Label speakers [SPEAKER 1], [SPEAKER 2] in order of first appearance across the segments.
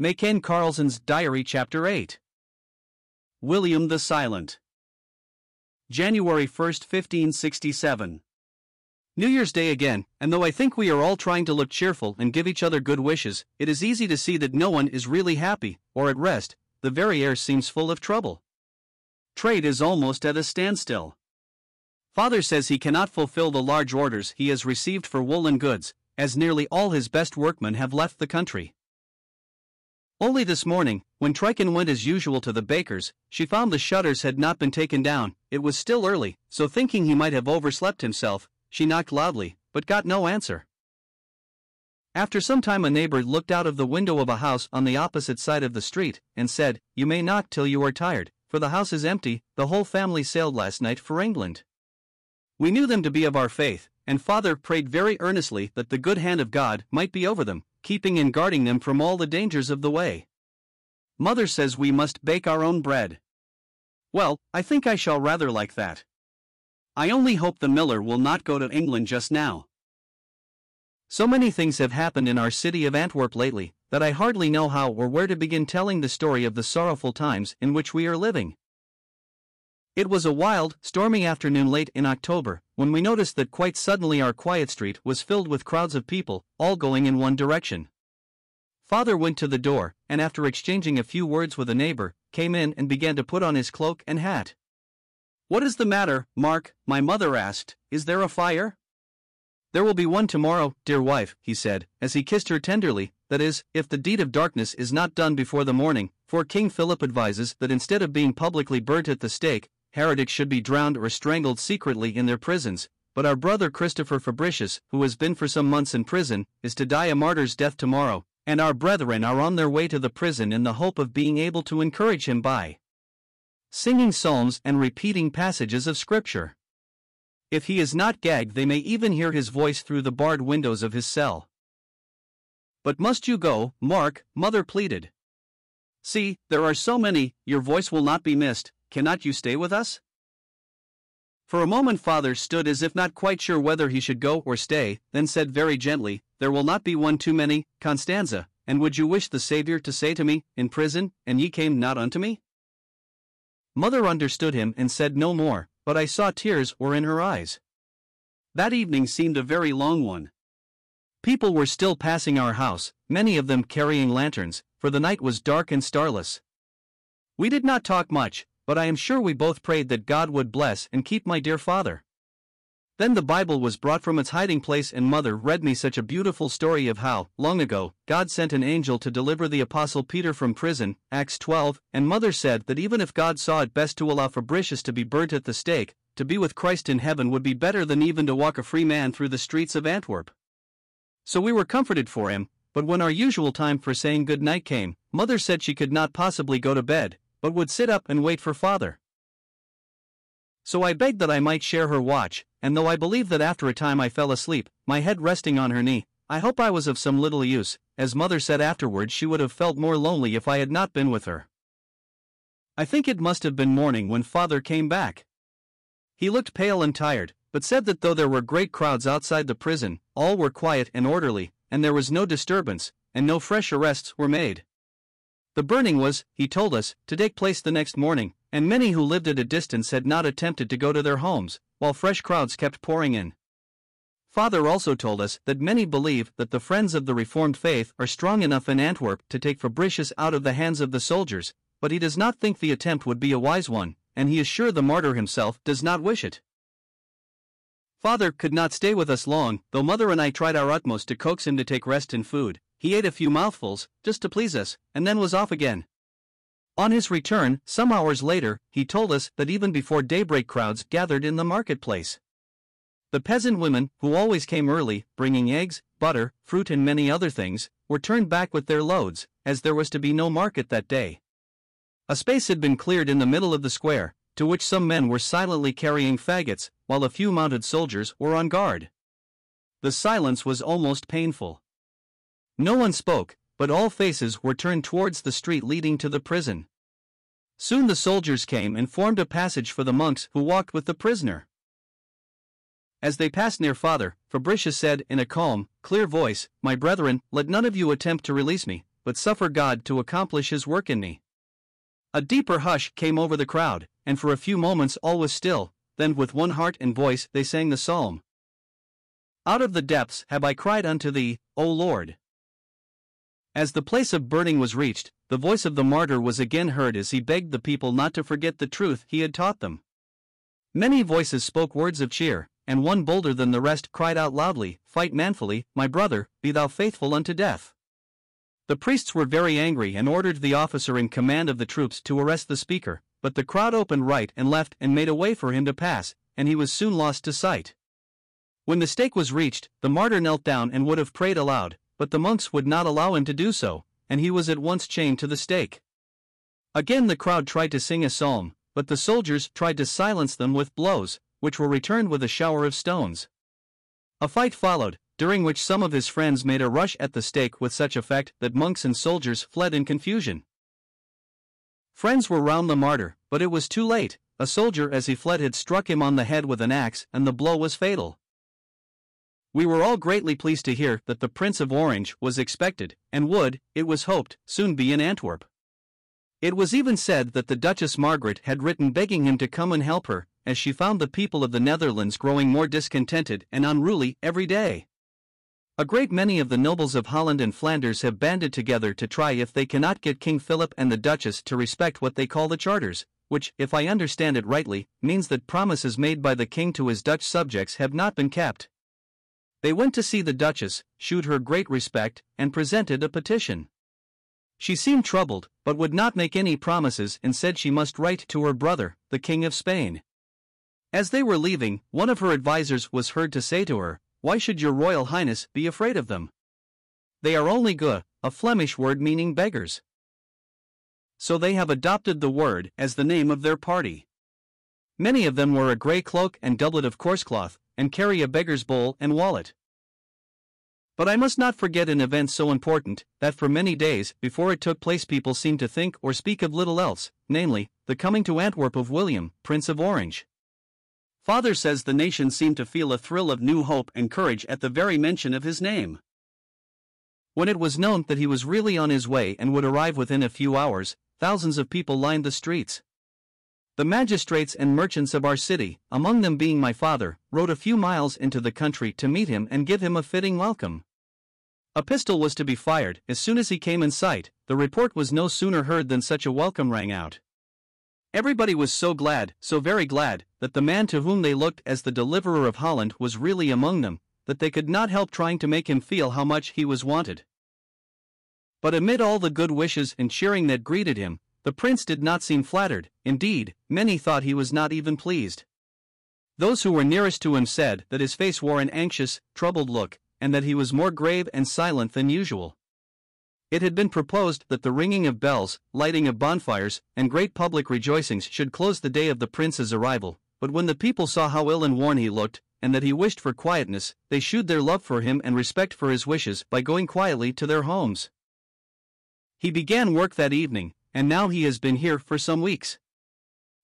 [SPEAKER 1] Maken Carlson's Diary Chapter 8 William the Silent January 1, 1567 New Year's Day again, and though I think we are all trying to look cheerful and give each other good wishes, it is easy to see that no one is really happy or at rest, the very air seems full of trouble. Trade is almost at a standstill. Father says he cannot fulfill the large orders he has received for woolen goods, as nearly all his best workmen have left the country. Only this morning, when Trican went as usual to the baker's, she found the shutters had not been taken down. It was still early, so thinking he might have overslept himself, she knocked loudly, but got no answer. After some time, a neighbor looked out of the window of a house on the opposite side of the street and said, You may knock till you are tired, for the house is empty. The whole family sailed last night for England. We knew them to be of our faith, and father prayed very earnestly that the good hand of God might be over them, keeping and guarding them from all the dangers of the way. Mother says we must bake our own bread. Well, I think I shall rather like that. I only hope the miller will not go to England just now. So many things have happened in our city of Antwerp lately that I hardly know how or where to begin telling the story of the sorrowful times in which we are living. It was a wild, stormy afternoon late in October when we noticed that quite suddenly our quiet street was filled with crowds of people, all going in one direction. Father went to the door, and after exchanging a few words with a neighbor, came in and began to put on his cloak and hat. What is the matter, Mark? My mother asked. Is there a fire? There will be one tomorrow, dear wife, he said, as he kissed her tenderly. That is, if the deed of darkness is not done before the morning, for King Philip advises that instead of being publicly burnt at the stake, heretics should be drowned or strangled secretly in their prisons, but our brother Christopher Fabricius, who has been for some months in prison, is to die a martyr's death tomorrow, and our brethren are on their way to the prison in the hope of being able to encourage him by singing psalms and repeating passages of Scripture. If he is not gagged, they may even hear his voice through the barred windows of his cell. But must you go, Mark? Mother pleaded. See, there are so many, your voice will not be missed, Cannot you stay with us? For a moment, father stood as if not quite sure whether he should go or stay, then said very gently, There will not be one too many, Constanza, and would you wish the Saviour to say to me, In prison, and ye came not unto me? Mother understood him and said no more, but I saw tears were in her eyes. That evening seemed a very long one. People were still passing our house, many of them carrying lanterns, for the night was dark and starless. We did not talk much, but I am sure we both prayed that God would bless and keep my dear father. Then the Bible was brought from its hiding place, and Mother read me such a beautiful story of how, long ago, God sent an angel to deliver the Apostle Peter from prison, Acts 12, and Mother said that even if God saw it best to allow Fabricius to be burnt at the stake, to be with Christ in heaven would be better than even to walk a free man through the streets of Antwerp. So we were comforted for him, but when our usual time for saying good night came, Mother said she could not possibly go to bed, but would sit up and wait for father. So I begged that I might share her watch, and though I believe that after a time I fell asleep, my head resting on her knee, I hope I was of some little use, as mother said afterwards she would have felt more lonely if I had not been with her. I think it must have been morning when father came back. He looked pale and tired, but said that though there were great crowds outside the prison, all were quiet and orderly, and there was no disturbance, and no fresh arrests were made. The burning was, he told us, to take place the next morning, and many who lived at a distance had not attempted to go to their homes, while fresh crowds kept pouring in. Father also told us that many believe that the friends of the Reformed faith are strong enough in Antwerp to take Fabricius out of the hands of the soldiers, but he does not think the attempt would be a wise one, and he is sure the martyr himself does not wish it. Father could not stay with us long, though mother and I tried our utmost to coax him to take rest and food, he ate a few mouthfuls, just to please us, and then was off again. On his return, some hours later, he told us that even before daybreak crowds gathered in the marketplace. The peasant women, who always came early, bringing eggs, butter, fruit, and many other things, were turned back with their loads, as there was to be no market that day. A space had been cleared in the middle of the square, to which some men were silently carrying faggots, while a few mounted soldiers were on guard. The silence was almost painful. No one spoke, but all faces were turned towards the street leading to the prison. Soon the soldiers came and formed a passage for the monks who walked with the prisoner. As they passed near Father, Fabricius said in a calm, clear voice, My brethren, let none of you attempt to release me, but suffer God to accomplish his work in me. A deeper hush came over the crowd, and for a few moments all was still, then with one heart and voice they sang the psalm. Out of the depths have I cried unto thee, O Lord. As the place of burning was reached, the voice of the martyr was again heard as he begged the people not to forget the truth he had taught them. Many voices spoke words of cheer, and one bolder than the rest cried out loudly, Fight manfully, my brother, be thou faithful unto death. The priests were very angry and ordered the officer in command of the troops to arrest the speaker, but the crowd opened right and left and made a way for him to pass, and he was soon lost to sight. When the stake was reached, the martyr knelt down and would have prayed aloud, but the monks would not allow him to do so, and he was at once chained to the stake. Again the crowd tried to sing a psalm, but the soldiers tried to silence them with blows, which were returned with a shower of stones. A fight followed, during which some of his friends made a rush at the stake with such effect that monks and soldiers fled in confusion. Friends were round the martyr, but it was too late. A soldier, as he fled, had struck him on the head with an axe, and the blow was fatal. We were all greatly pleased to hear that the Prince of Orange was expected, and would, it was hoped, soon be in Antwerp. It was even said that the Duchess Margaret had written begging him to come and help her, as she found the people of the Netherlands growing more discontented and unruly every day. A great many of the nobles of Holland and Flanders have banded together to try if they cannot get King Philip and the Duchess to respect what they call the charters, which, if I understand it rightly, means that promises made by the king to his Dutch subjects have not been kept. They went to see the Duchess, shewed her great respect, and presented a petition. She seemed troubled, but would not make any promises and said she must write to her brother, the King of Spain. As they were leaving, one of her advisers was heard to say to her, Why should your Royal Highness be afraid of them? They are only gueux, a Flemish word meaning beggars. So they have adopted the word as the name of their party. Many of them wore a grey cloak and doublet of coarse cloth, and carry a beggar's bowl and wallet. But I must not forget an event so important that for many days before it took place people seemed to think or speak of little else, namely, the coming to Antwerp of William, Prince of Orange. Father says the nation seemed to feel a thrill of new hope and courage at the very mention of his name. When it was known that he was really on his way and would arrive within a few hours, thousands of people lined the streets. The magistrates and merchants of our city, among them being my father, rode a few miles into the country to meet him and give him a fitting welcome. A pistol was to be fired as soon as he came in sight, the report was no sooner heard than such a welcome rang out. Everybody was so glad, so very glad, that the man to whom they looked as the deliverer of Holland was really among them, that they could not help trying to make him feel how much he was wanted. But amid all the good wishes and cheering that greeted him, the prince did not seem flattered, indeed, many thought he was not even pleased. Those who were nearest to him said that his face wore an anxious, troubled look, and that he was more grave and silent than usual. It had been proposed that the ringing of bells, lighting of bonfires, and great public rejoicings should close the day of the prince's arrival, but when the people saw how ill and worn he looked, and that he wished for quietness, they shewed their love for him and respect for his wishes by going quietly to their homes. He began work that evening, and now he has been here for some weeks.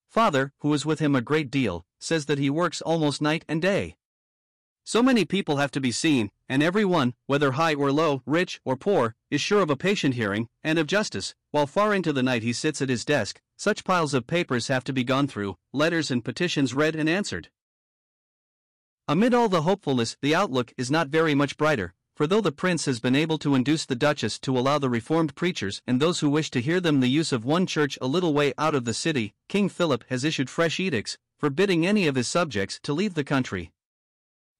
[SPEAKER 1] Father, who is with him a great deal, says that he works almost night and day. So many people have to be seen, and every one, whether high or low, rich or poor, is sure of a patient hearing and of justice, while far into the night he sits at his desk, such piles of papers have to be gone through, letters and petitions read and answered. Amid all the hopefulness, the outlook is not very much brighter, for though the prince has been able to induce the duchess to allow the reformed preachers and those who wish to hear them the use of one church a little way out of the city, King Philip has issued fresh edicts, forbidding any of his subjects to leave the country.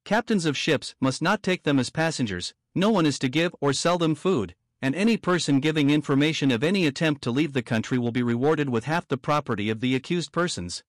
[SPEAKER 1] Captains of ships must not take them as passengers, no one is to give or sell them food, and any person giving information of any attempt to leave the country will be rewarded with half the property of the accused persons.